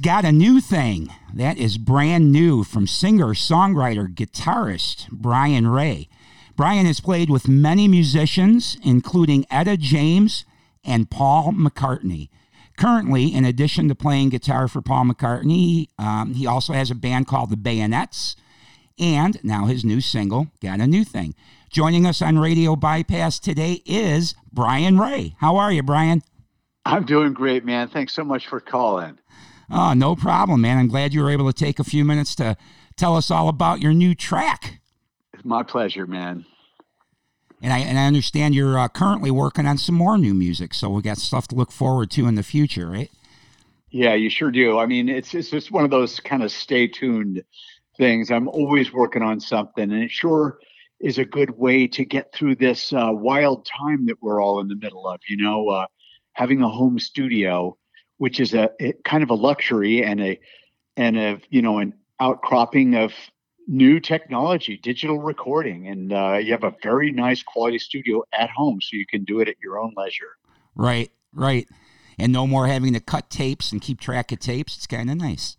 Got a new thing. That is brand new from singer, songwriter, guitarist Brian Ray. Brian has played with many musicians, including Etta James and Paul McCartney. Currently, in addition to playing guitar for Paul McCartney, um, he also has a band called the Bayonets, and now his new single, Got a New Thing. Joining us on Radio Bypass today is Brian Ray. How are you, Brian? I'm doing great, man. Thanks so much for calling. Oh, no problem, man. I'm glad you were able to take a few minutes to tell us all about your new track. It's my pleasure, man. And I and I understand you're uh, currently working on some more new music, so we got stuff to look forward to in the future, right? Yeah, you sure do. I mean, it's it's just one of those kind of stay tuned things. I'm always working on something, and it sure is a good way to get through this uh, wild time that we're all in the middle of. You know, uh, having a home studio which is a it, kind of a luxury and a and a you know an outcropping of new technology, digital recording, and uh, you have a very nice quality studio at home, so you can do it at your own leisure. Right, right, and no more having to cut tapes and keep track of tapes. It's kind of nice.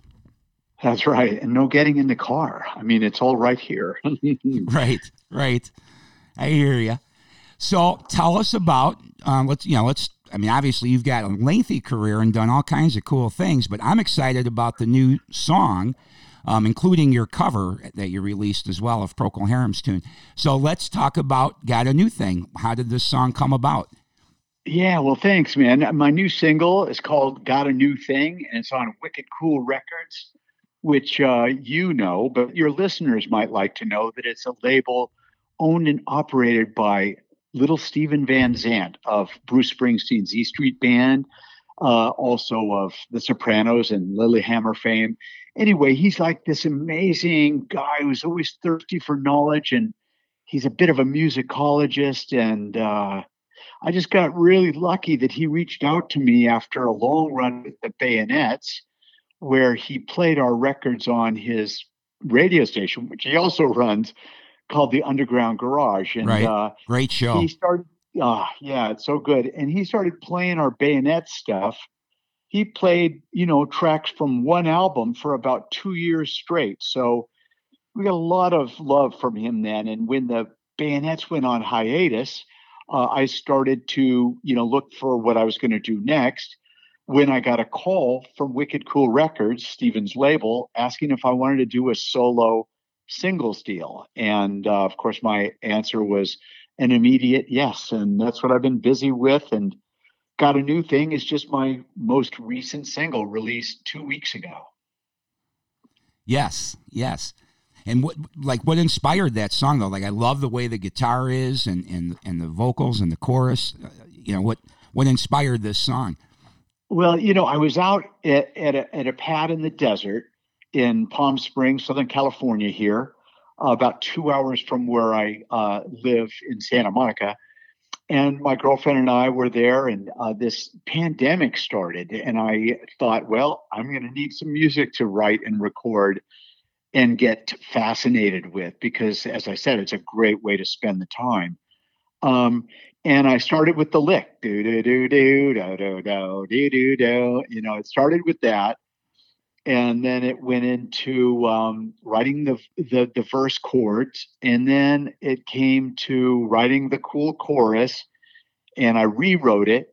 That's right, and no getting in the car. I mean, it's all right here. right, right. I hear you. So tell us about um, let's you know let's I mean, obviously, you've got a lengthy career and done all kinds of cool things, but I'm excited about the new song, um, including your cover that you released as well of Procol Harum's tune. So let's talk about Got a New Thing. How did this song come about? Yeah, well, thanks, man. My new single is called Got a New Thing, and it's on Wicked Cool Records, which uh, you know, but your listeners might like to know that it's a label owned and operated by little Steven Van Zandt of Bruce Springsteen's E Street Band, uh, also of The Sopranos and Lilyhammer fame. Anyway, he's like this amazing guy who's always thirsty for knowledge, and he's a bit of a musicologist. And uh, I just got really lucky that he reached out to me after a long run with the Bayonets, where he played our records on his radio station, which he also runs called the Underground Garage. And right. uh, great show. He started, uh, yeah, it's so good. And he started playing our bayonet stuff. He played, you know, tracks from one album for about two years straight. So we got a lot of love from him then. And when the bayonets went on hiatus, uh, I started to, you know, look for what I was going to do next. When I got a call from Wicked Cool Records, Steven's label, asking if I wanted to do a solo singles deal? And uh, of course, my answer was an immediate yes. And that's what I've been busy with. And Got a New Thing is just my most recent single released two weeks ago. Yes, yes. And what like what inspired that song though? Like I love the way the guitar is and and and the vocals and the chorus. Uh, you know what what inspired this song? Well, you know, I was out at, at a, at a pad in the desert in Palm Springs, Southern California, here, about two hours from where I uh, live in Santa Monica. And my girlfriend and I were there, and uh, this pandemic started. And I thought, well, I'm going to need some music to write and record and get fascinated with because, as I said, it's a great way to spend the time. Um, and I started with the lick, do do do do do do do do do. You know, it started with that, and then it went into um, writing the, the, the verse chords, and then it came to writing the cool chorus, and I rewrote it.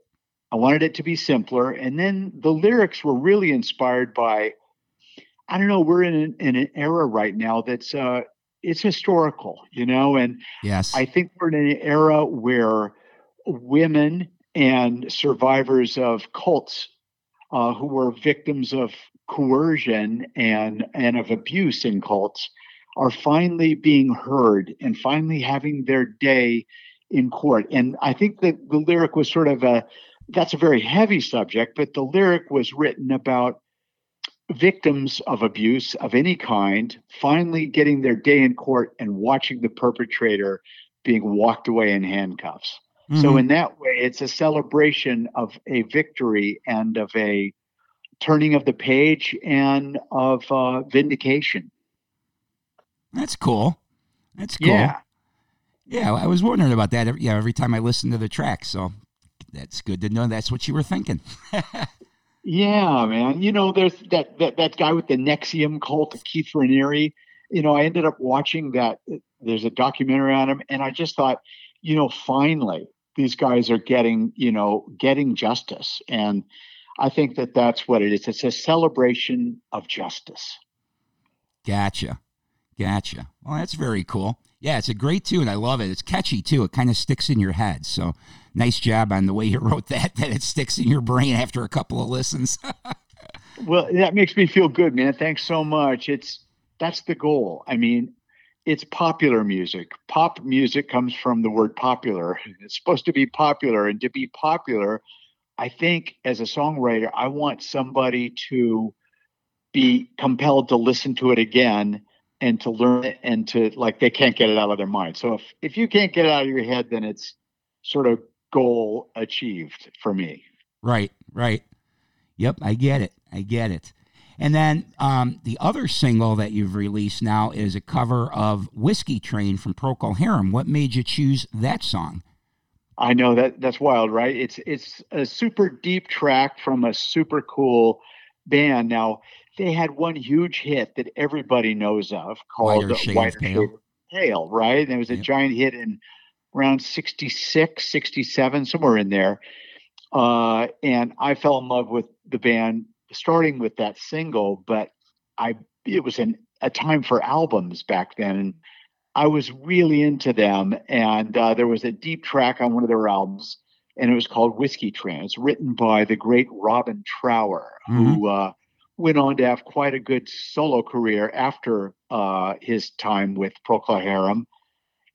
I wanted it to be simpler, and then the lyrics were really inspired by. I don't know. We're in an, in an era right now that's uh, it's historical, you know, and yes, I think we're in an era where women and survivors of cults uh, who were victims of coercion and and of abuse in cults are finally being heard and finally having their day in court. And I think that the lyric was sort of a that's a very heavy subject, but the lyric was written about victims of abuse of any kind finally getting their day in court and watching the perpetrator being walked away in handcuffs. Mm-hmm. So in that way, it's a celebration of a victory and of a turning of the page and of uh, vindication. That's cool. That's cool. Yeah. Yeah, I was wondering about that. Every, yeah, every time I listen to the track, so that's good to know. That's what you were thinking. Yeah, man. You know, there's that that that guy with the NXIVM cult, Keith Raniere. You know, I ended up watching that. There's a documentary on him, and I just thought, you know, finally these guys are getting, you know, getting justice, and I think that that's what it is. It's a celebration of justice. Gotcha, gotcha. Well, that's very cool. Yeah, it's a great tune. I love it. It's catchy too. It kind of sticks in your head. So nice job on the way you wrote that. That it sticks in your brain after a couple of listens. well, that makes me feel good, man. Thanks so much. It's that's the goal. I mean, it's popular music. Pop music comes from the word popular. It's supposed to be popular, and to be popular, I think as a songwriter, I want somebody to be compelled to listen to it again and to learn it and to like they can't get it out of their mind. So if if you can't get it out of your head, then it's sort of goal achieved for me. Right, right. Yep, I get it. I get it. And then um, the other single that you've released now is a cover of Whiskey Train from Procol Harum. What made you choose that song? I know that that's wild, right? It's it's a super deep track from a super cool band. Now they had one huge hit that everybody knows of called Whiter Shade Wider Pale. Pale, right? And it was a yep. giant hit in around 66, 67, somewhere in there. Uh, and I fell in love with the band starting with that single, but I it was an, a time for albums back then. And I was really into them. And uh, there was a deep track on one of their albums, and it was called Whiskey Train. It's written by the great Robin Trower, mm-hmm. who uh, went on to have quite a good solo career after uh, his time with Procol Harum.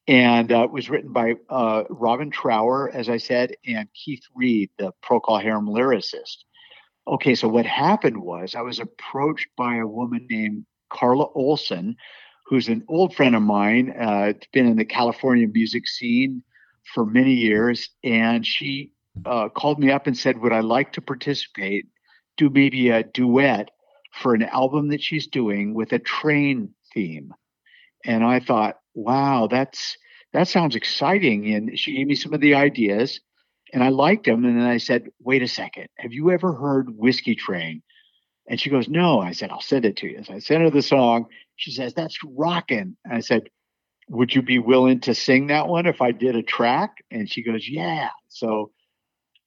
And uh, it was written by uh, Robin Trower, as I said, and Keith Reid, the Procol Harum lyricist. Okay, so what happened was I was approached by a woman named Carla Olson, who's an old friend of mine, uh, been in the California music scene for many years. And she uh, called me up and said, Would I like to participate do maybe a duet for an album that she's doing with a train theme. And I thought, wow, that's that sounds exciting. And she gave me some of the ideas and I liked them. And then I said, wait a second, have you ever heard Whiskey Train? And she goes, no. I said, I'll send it to you. So I sent her the song. She says, that's rocking. And I said, would you be willing to sing that one if I did a track? And she goes, yeah. So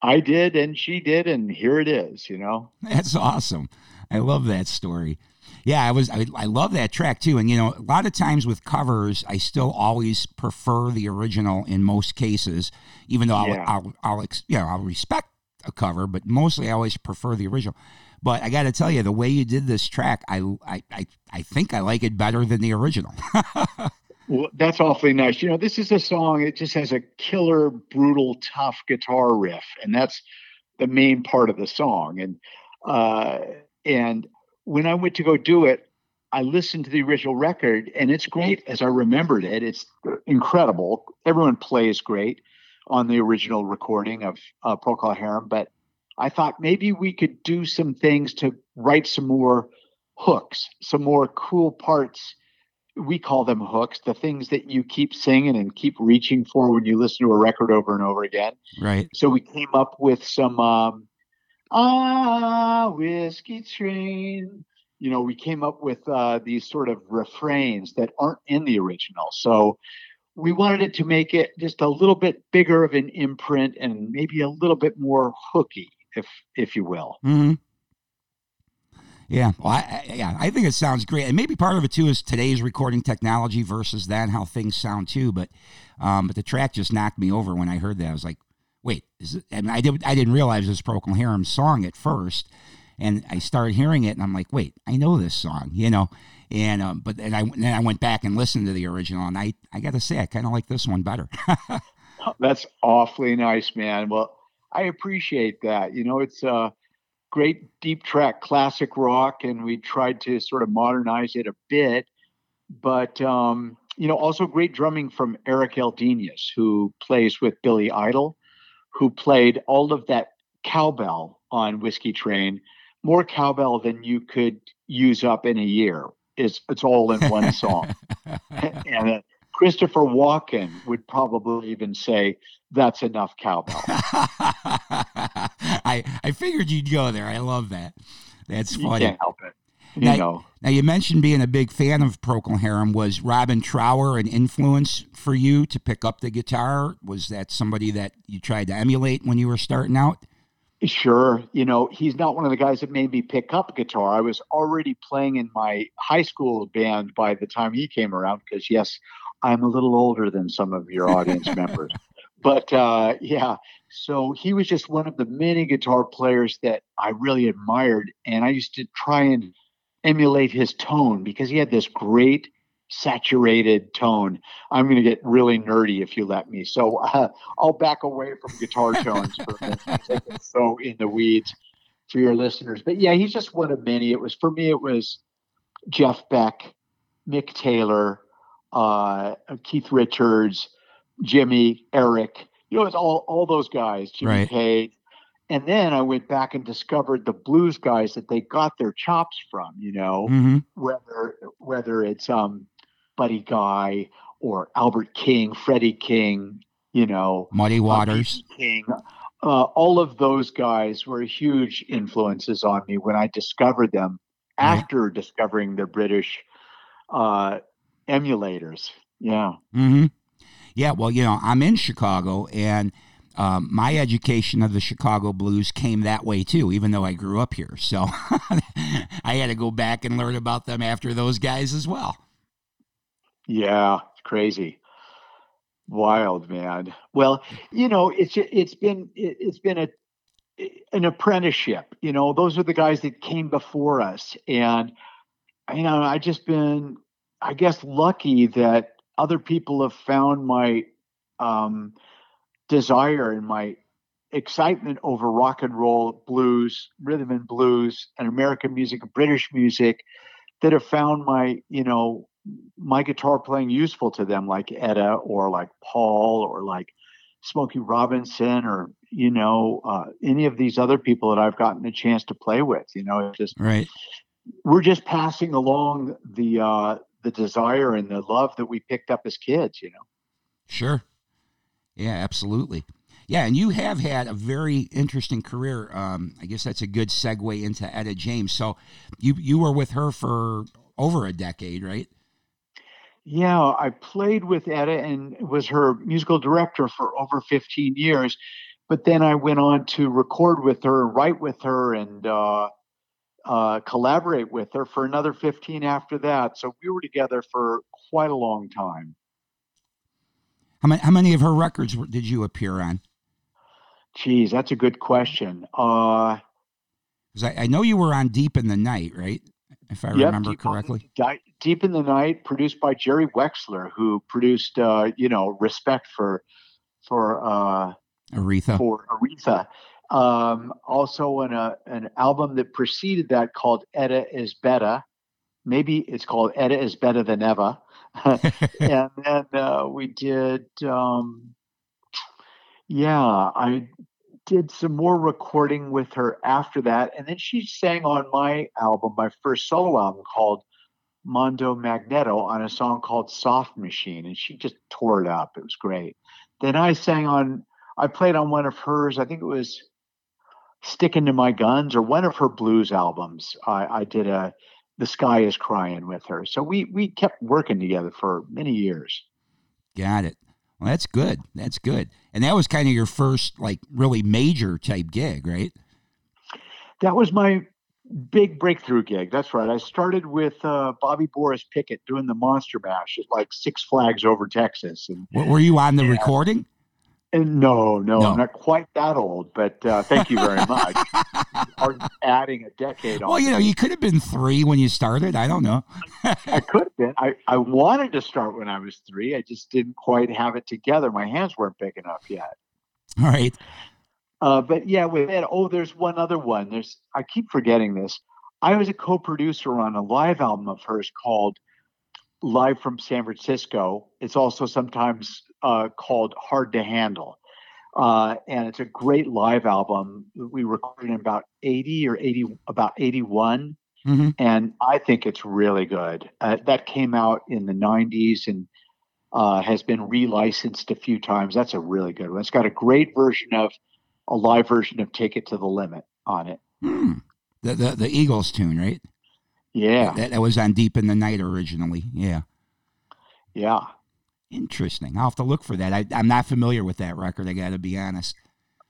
I did and she did, and here it is, you know? That's awesome. I love that story. Yeah, I was I, I love that track too. And you know, a lot of times with covers, I still always prefer the original in most cases, even though I'll yeah. I'll, I'll, I'll you know, I'll respect a cover, but mostly I always prefer the original. But I got to tell you, the way you did this track, I, I I I think I like it better than the original. Well, that's awfully nice. You know, this is a song, it just has a killer, brutal, tough guitar riff, and that's the main part of the song. And uh, and when I went to go do it, I listened to the original record, and it's great as I remembered it. It's incredible. Everyone plays great on the original recording of uh, Procol Harum, but I thought maybe we could do some things to write some more hooks, some more cool parts we call them hooks, the things that you keep singing and keep reaching for when you listen to a record over and over again. Right. So we came up with some um, ah whiskey train. You know, we came up with uh, these sort of refrains that aren't in the original. So we wanted it to make it just a little bit bigger of an imprint and maybe a little bit more hooky, if if you will. Mm-hmm. Yeah, well, I, yeah, I think it sounds great, and maybe part of it too is today's recording technology versus then how things sound too. But, um, but the track just knocked me over when I heard that. I was like, wait, is it? I mean, I did, I didn't realize this Procol Harum song at first, and I started hearing it, and I'm like, wait, I know this song, you know. And um, but and I then I went back and listened to the original, and I I got to say, I kind of like this one better. That's awfully nice, man. Well, I appreciate that. You know, it's a great deep track classic rock, and we tried to sort of modernize it a bit. But um, you know, also great drumming from Erik Eldenius, who plays with Billy Idol, who played all of that cowbell on Whiskey Train, more cowbell than you could use up in a year. It's it's all in one song, and uh, Christopher Walken would probably even say that's enough cowbell. I I figured you'd go there. I love that. That's funny. You can't help it. You now, know. Now you mentioned being a big fan of Procol Harum. Was Robin Trower an influence for you to pick up the guitar? Was that somebody that you tried to emulate when you were starting out? Sure. You know, he's not one of the guys that made me pick up guitar. I was already playing in my high school band by the time he came around because, yes, I'm a little older than some of your audience members. But uh, yeah, so he was just one of the many guitar players that I really admired. And I used to try and emulate his tone because he had this great saturated tone. I'm going to get really nerdy if you let me. So uh, I'll back away from guitar tones for a minute. so in the weeds for your listeners. But yeah, he's just one of many. It was for me. It was Jeff Beck, Mick Taylor, uh, Keith Richards, Jimmy, Eric. You know, it's all all those guys. Jimmy Right. Page. And then I went back and discovered the blues guys that they got their chops from. You know, hmm whether whether it's um Buddy Guy or Albert King, Freddie King, you know, Muddy uh, Waters. King, uh, all of those guys were huge influences on me when I discovered them Right. after discovering the British uh, emulators. Yeah. hmm Yeah, well, you know, I'm in Chicago, and um, my education of the Chicago blues came that way too, even though I grew up here. So I had to go back and learn about them after those guys as well. Yeah, crazy. Wild, man. Well, you know, it's it's been it, it's been a an apprenticeship. You know, those are the guys that came before us and you know, I just been I guess lucky that other people have found my um desire and my excitement over rock and roll, blues, rhythm and blues, and American music, and British music that have found my, you know, my guitar playing useful to them, like Etta or like Paul or like Smokey Robinson or you know uh, any of these other people that I've gotten a chance to play with. You know, it's just Right. we're just passing along the uh, the desire and the love that we picked up as kids. You know. Sure. Yeah, absolutely. Yeah, and you have had a very interesting career. Um, I guess that's a good segue into Etta James. So you you were with her for over a decade, right? Yeah, I played with Etta and was her musical director for over 15 years. But then I went on to record with her, write with her, and uh, uh, collaborate with her for another 15 after that. So we were together for quite a long time. How many how many of her records did you appear on? Geez, that's a good question. Uh, I, I know you were on Deep in the Night, right? If I yep, remember Deep correctly. Deep in the Night, produced by Jerry Wexler, who produced, uh, you know, Respect for for uh, Aretha. for Aretha. Um, also, an uh, an album that preceded that called Etta is Better. Maybe it's called Etta is Better Than Ever. and then uh, we did, um, yeah, I did some more recording with her after that. And then she sang on my album, my first solo album called Mondo Magneto, on a song called Soft Machine. And she just tore it up. It was great. Then I sang on, I played on one of hers, I think it was Sticking to My Guns or one of her blues albums. I, I did a, The Sky is Crying with her. So we, we kept working together for many years. Got it. Well, that's good. That's good. And that was kind of your first, like, really major type gig, right? That was my big breakthrough gig. That's right. I started with uh, Bobby Boris Pickett doing the Monster Bash at like Six Flags over Texas. And, Were you on the recording? and no, no, No. I'm not quite that old, but uh, thank you very much. Adding a decade on. Well, you know, you could have been three when you started. I don't know. I could have been. I, I wanted to start when I was three. I just didn't quite have it together. My hands weren't big enough yet. All right. Uh, but yeah, with that, oh, there's one other one. There's I keep forgetting this. I was a co-producer on a live album of hers called Live from San Francisco. It's also sometimes uh, called Hard to Handle. Uh, and it's a great live album. We recorded in about 80 or 80, about 81 hmm and I think it's really good. Uh, that came out in the 90s and uh, has been relicensed a few times. That's a really good one. It's got a great version of a live version of "Take It to the Limit" on it. Hmm. The, the the Eagles tune, right? Yeah, That, that was on Deep in the Night originally. Yeah. yeah. Interesting. I'll have to look for that. I, I'm not familiar with that record. I got to be honest.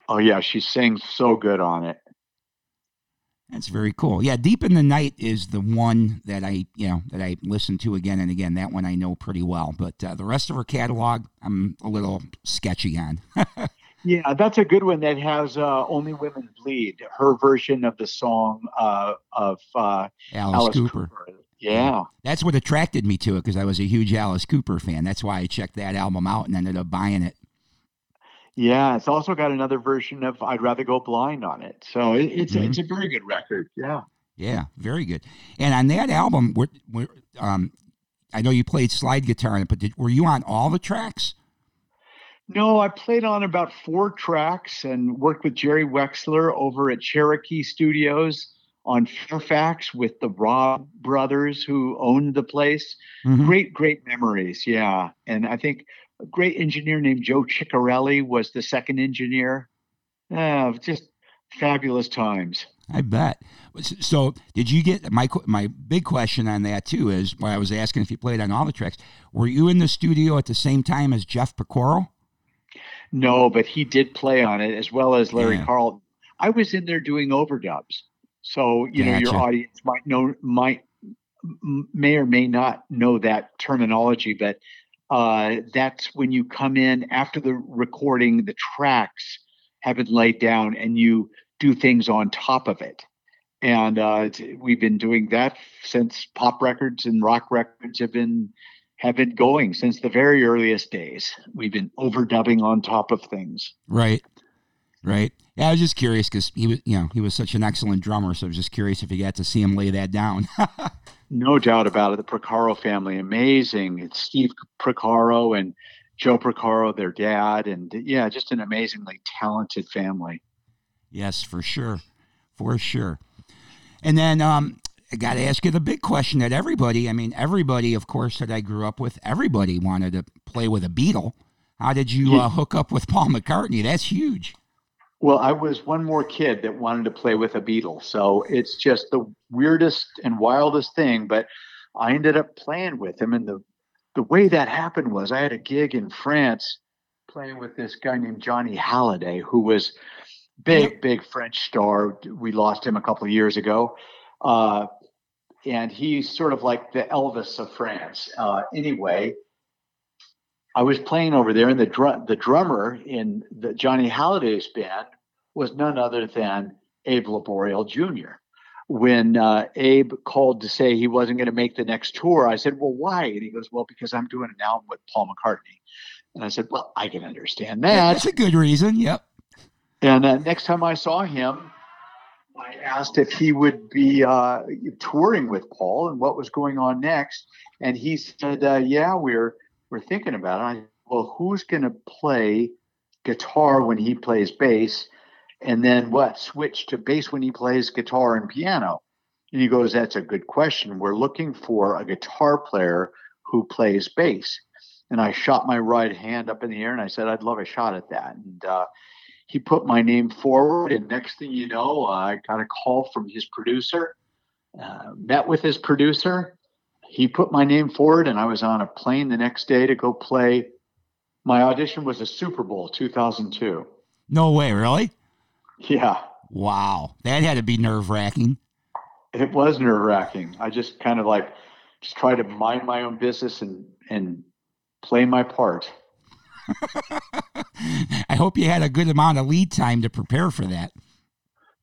Oh yeah, she sings so good on it. That's very cool. Yeah, Deep in the Night is the one that I, you know, that I listen to again and again. That one I know pretty well, but uh, the rest of her catalog, I'm a little sketchy on. Yeah, that's a good one that has uh, "Only Women Bleed." Her version of the song uh, of uh, Alice, Alice Cooper. Cooper. Yeah, That's what attracted me to it because I was a huge Alice Cooper fan. That's why I checked that album out and ended up buying it. yeah. It's also got another version of "I'd Rather Go Blind" on it. So it, it's Mhm. it's a very good record. Yeah. Yeah, very good. And on that album, were, were, um, I know you played slide guitar on it, but did, were you on all the tracks? No, I played on about four tracks and worked with Jerry Wexler over at Cherokee Studios on Fairfax with the Robb brothers who owned the place. Mhm. Great, great memories. Yeah. And I think a great engineer named Joe Chiccarelli was the second engineer. Yeah, just fabulous times. I bet. So, did you get my my big question on that too? Is why I was asking if you played on all the tracks. Were you in the studio at the same time as Jeff Porcaro? No, but he did play on it as well as Larry Yeah. Carlton. I was in there doing overdubs. So, you know, your audience might know might may or may not know that terminology, but uh, that's when you come in after the recording, the tracks have been laid down and you do things on top of it. And uh, we've been doing that since pop records and rock records have been have been going since the very earliest days. We've been overdubbing on top of things. Right, right. Yeah, I was just curious because he was, you know, he was such an excellent drummer. So I was just curious if you got to see him lay that down. No doubt about it. The Porcaro family, amazing. It's Steve Porcaro and Joe Porcaro, their dad, and yeah, just an amazingly talented family. yes, for sure, for sure. And then um, I got to ask you the big question that everybody, I mean, everybody, of course, that I grew up with, everybody wanted to play with a Beatle. How did you uh, hook up with Paul McCartney? That's huge. Well, I was one more kid that wanted to play with a Beatle. so it's just the weirdest and wildest thing. But I ended up playing with him, and the the way that happened was I had a gig in France playing with this guy named Johnny Hallyday, who was big, big French star. We lost him a couple of years ago, uh, and he's sort of like the Elvis of France. Uh, anyway, I was playing over there, and the drum the drummer in the Johnny Hallyday's band was none other than Abe Laboriel Jr. When uh, Abe called to say he wasn't going to make the next tour, I said, "Well, why?" And he goes, "Well, because I'm doing an album with Paul McCartney." And I said, "Well, I can understand that." That's a good reason. Yep. And uh, next time I saw him, I asked if he would be uh, touring with Paul and what was going on next. And he said, uh, "Yeah, we're we're thinking about it." I well, who's going to play guitar when he plays bass, and then what? Switch to bass when he plays guitar and piano. And he goes, "That's a good question. We're looking for a guitar player who plays bass." And I shot my right hand up in the air and I said, "I'd love a shot at that." And uh, he put my name forward, and next thing you know, I got a call from his producer. Uh, met with his producer. He put my name forward, and I was on a plane the next day to go play. My audition was a Super Bowl 2002. No way, really? Yeah, Wow. That had to be nerve wracking. it was nerve wracking. I just kind of like just tried to mind my own business and and play my part. I hope you had a good amount of lead time to prepare for that.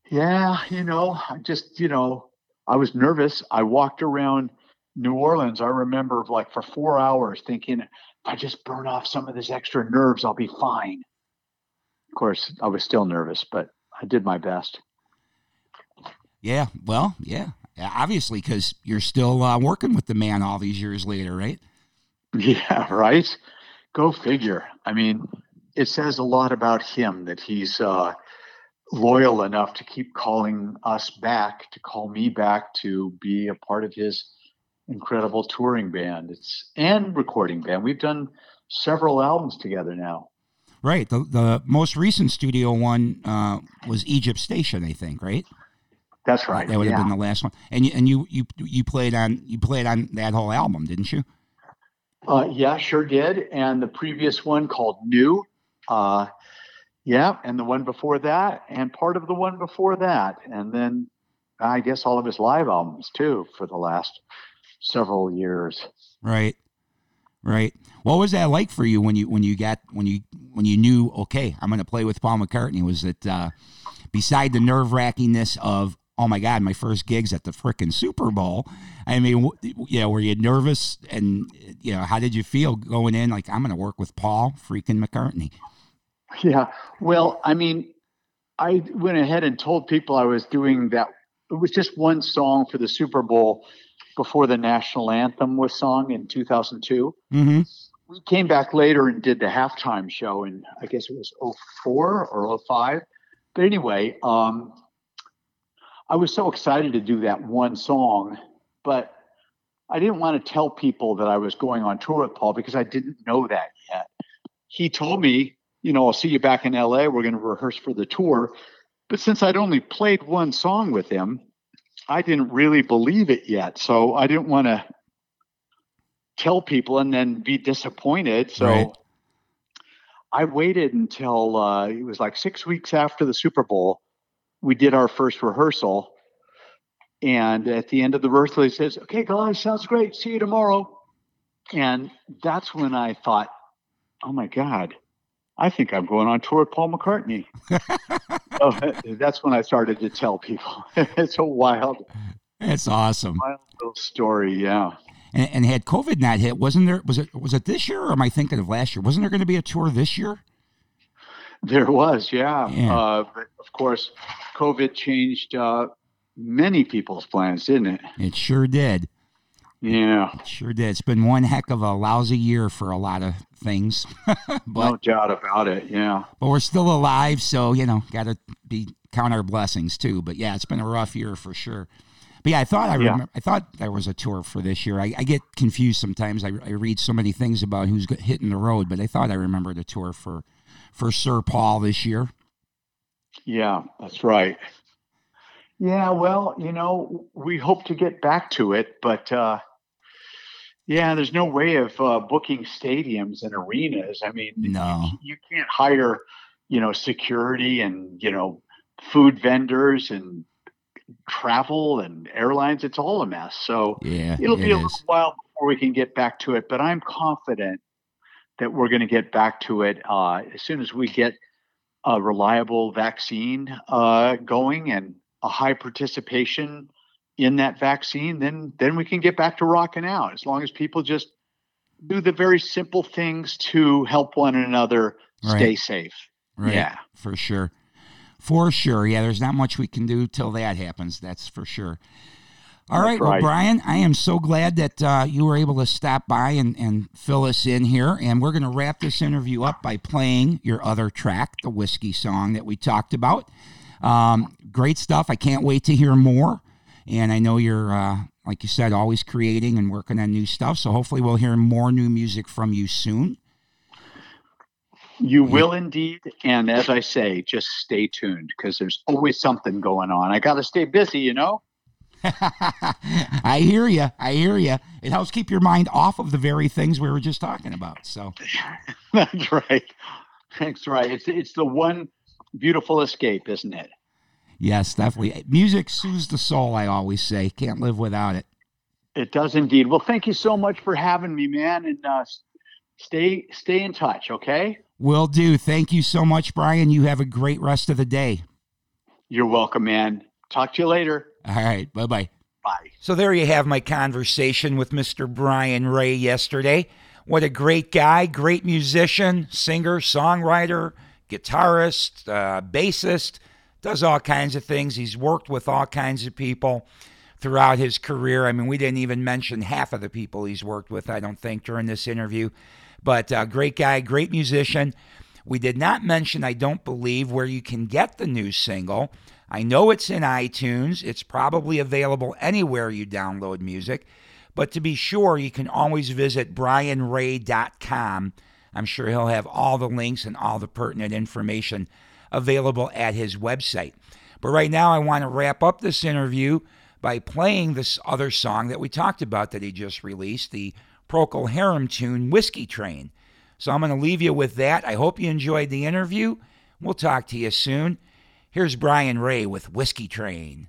Yeah, you know, I just, you know, I was nervous. I walked around New Orleans, I remember like for four hours thinking, if I just burn off some of this extra nerves, I'll be fine. Of course, I was still nervous, but I did my best. Yeah. Well, yeah. Yeah, Obviously, because you're still uh, working with the man all these years later, right? Yeah, right. Go figure. I mean, it says a lot about him that he's uh, loyal enough to keep calling us back, to call me back to be a part of his incredible touring band. It's and recording band. We've done several albums together now. Right. The the most recent studio one uh, was Egypt Station, I think. Right. That's right. That would have been the last one. And you and you you you played on you played on that whole album, didn't you? Uh, yeah, sure did. And the previous one called New. Uh, yeah, and the one before that, and part of the one before that, and then I guess all of his live albums too for the last several years. Right. Right. What was that like for you when you when you got when you when you knew okay I'm going to play with Paul McCartney? Was it uh, beside the nerve wrackingness of oh my god my first gigs at the frickin' Super Bowl? I mean, you know, were you nervous and you know how did you feel going in? Like I'm going to work with Paul freaking McCartney. Yeah. Well, I mean, I went ahead and told people I was doing that. It was just one song for the Super Bowl before the national anthem was sung in 2002. Mm-hmm. We came back later and did the halftime show in, I guess it was 04 or 05. But anyway, um, I was so excited to do that one song, but I didn't want to tell people that I was going on tour with Paul because I didn't know that yet. He told me, you know, I'll see you back in LA. We're going to rehearse for the tour. But since I'd only played one song with him, I didn't really believe it yet. So I didn't want to tell people and then be disappointed. So Right. I waited until uh, it was like six weeks after the Super Bowl. We did our first rehearsal. And at the end of the rehearsal, he says, Okay, guys, sounds great. See you tomorrow. And that's when I thought, Oh my God, I think I'm going on tour with Paul McCartney. that's when I started to tell people. it's a wild, That's awesome. wild little story. Yeah. And, and had COVID not hit, wasn't there? Was it was it this year, or am I thinking of last year? Wasn't there going to be a tour this year? There was, yeah. Yeah. Uh, but of course, COVID changed uh, many people's plans, didn't it? It sure did. Yeah, sure did. It's been one heck of a lousy year for a lot of things, but no doubt about it. Yeah. but we're still alive, so you know, got to be count our blessings too. But yeah, it's been a rough year for sure. But yeah, I thought I Yeah. remember. I thought there was a tour for this year. I, I get confused sometimes. I, I read so many things about who's hitting the road, but I thought I remembered a tour for for Sir Paul this year. Yeah, that's right. Yeah, well, you know, we hope to get back to it, but uh, yeah, there's no way of uh, booking stadiums and arenas. I mean, No. you, you can't hire, you know, security and you know, food vendors and travel and airlines. It's all a mess. So Yeah, it'll it be a little while before we can get back to it, but I'm confident that we're going to get back to it uh, as soon as we get a reliable vaccine uh, going and a high participation in that vaccine. Then then we can get back to rocking out. As long as people just do the very simple things to help one another stay safe. Right. Yeah. For sure. For sure. Yeah, there's not much we can do till that happens. That's for sure. All That's right. Well. Brian, I am so glad that uh, you were able to stop by and, and fill us in here. And we're going to wrap this interview up by playing your other track, the Whiskey song that we talked about. Um, great stuff. I can't wait to hear more. And I know you're, uh, like you said, always creating and working on new stuff. So hopefully we'll hear more new music from you soon. You will indeed. And as I say, just stay tuned because there's always something going on. I got to stay busy, you know? I hear you. I hear you. It helps keep your mind off of the very things we were just talking about. So, That's right. That's right. It's it's the one beautiful escape, isn't it? Yes, definitely. Music soothes the soul, I always say. Can't live without it. It does indeed. Well, thank you so much for having me, man, and uh, stay stay in touch. Okay. Will do. Thank you so much, Brian. You have a great rest of the day. You're welcome, man. Talk to you later. All right. Bye bye. Bye. So there you have my conversation with Mr. Brian Ray yesterday. What a great guy, great musician, singer, songwriter, guitarist, uh, bassist, does all kinds of things. He's worked with all kinds of people throughout his career. I mean, we didn't even mention half of the people he's worked with, I don't think, during this interview. But uh, great guy, great musician. We did not mention, I don't believe, where you can get the new single. I know it's in iTunes. It's probably available anywhere you download music. But to be sure, you can always visit brianray.com. I'm sure he'll have all the links and all the pertinent information available at his website. But right now, I want to wrap up this interview by playing this other song that we talked about that he just released, the Procol Harum tune, Whiskey Train. So I'm going to leave you with that. I hope you enjoyed the interview. We'll talk to you soon. Here's Brian Ray with Whiskey Train.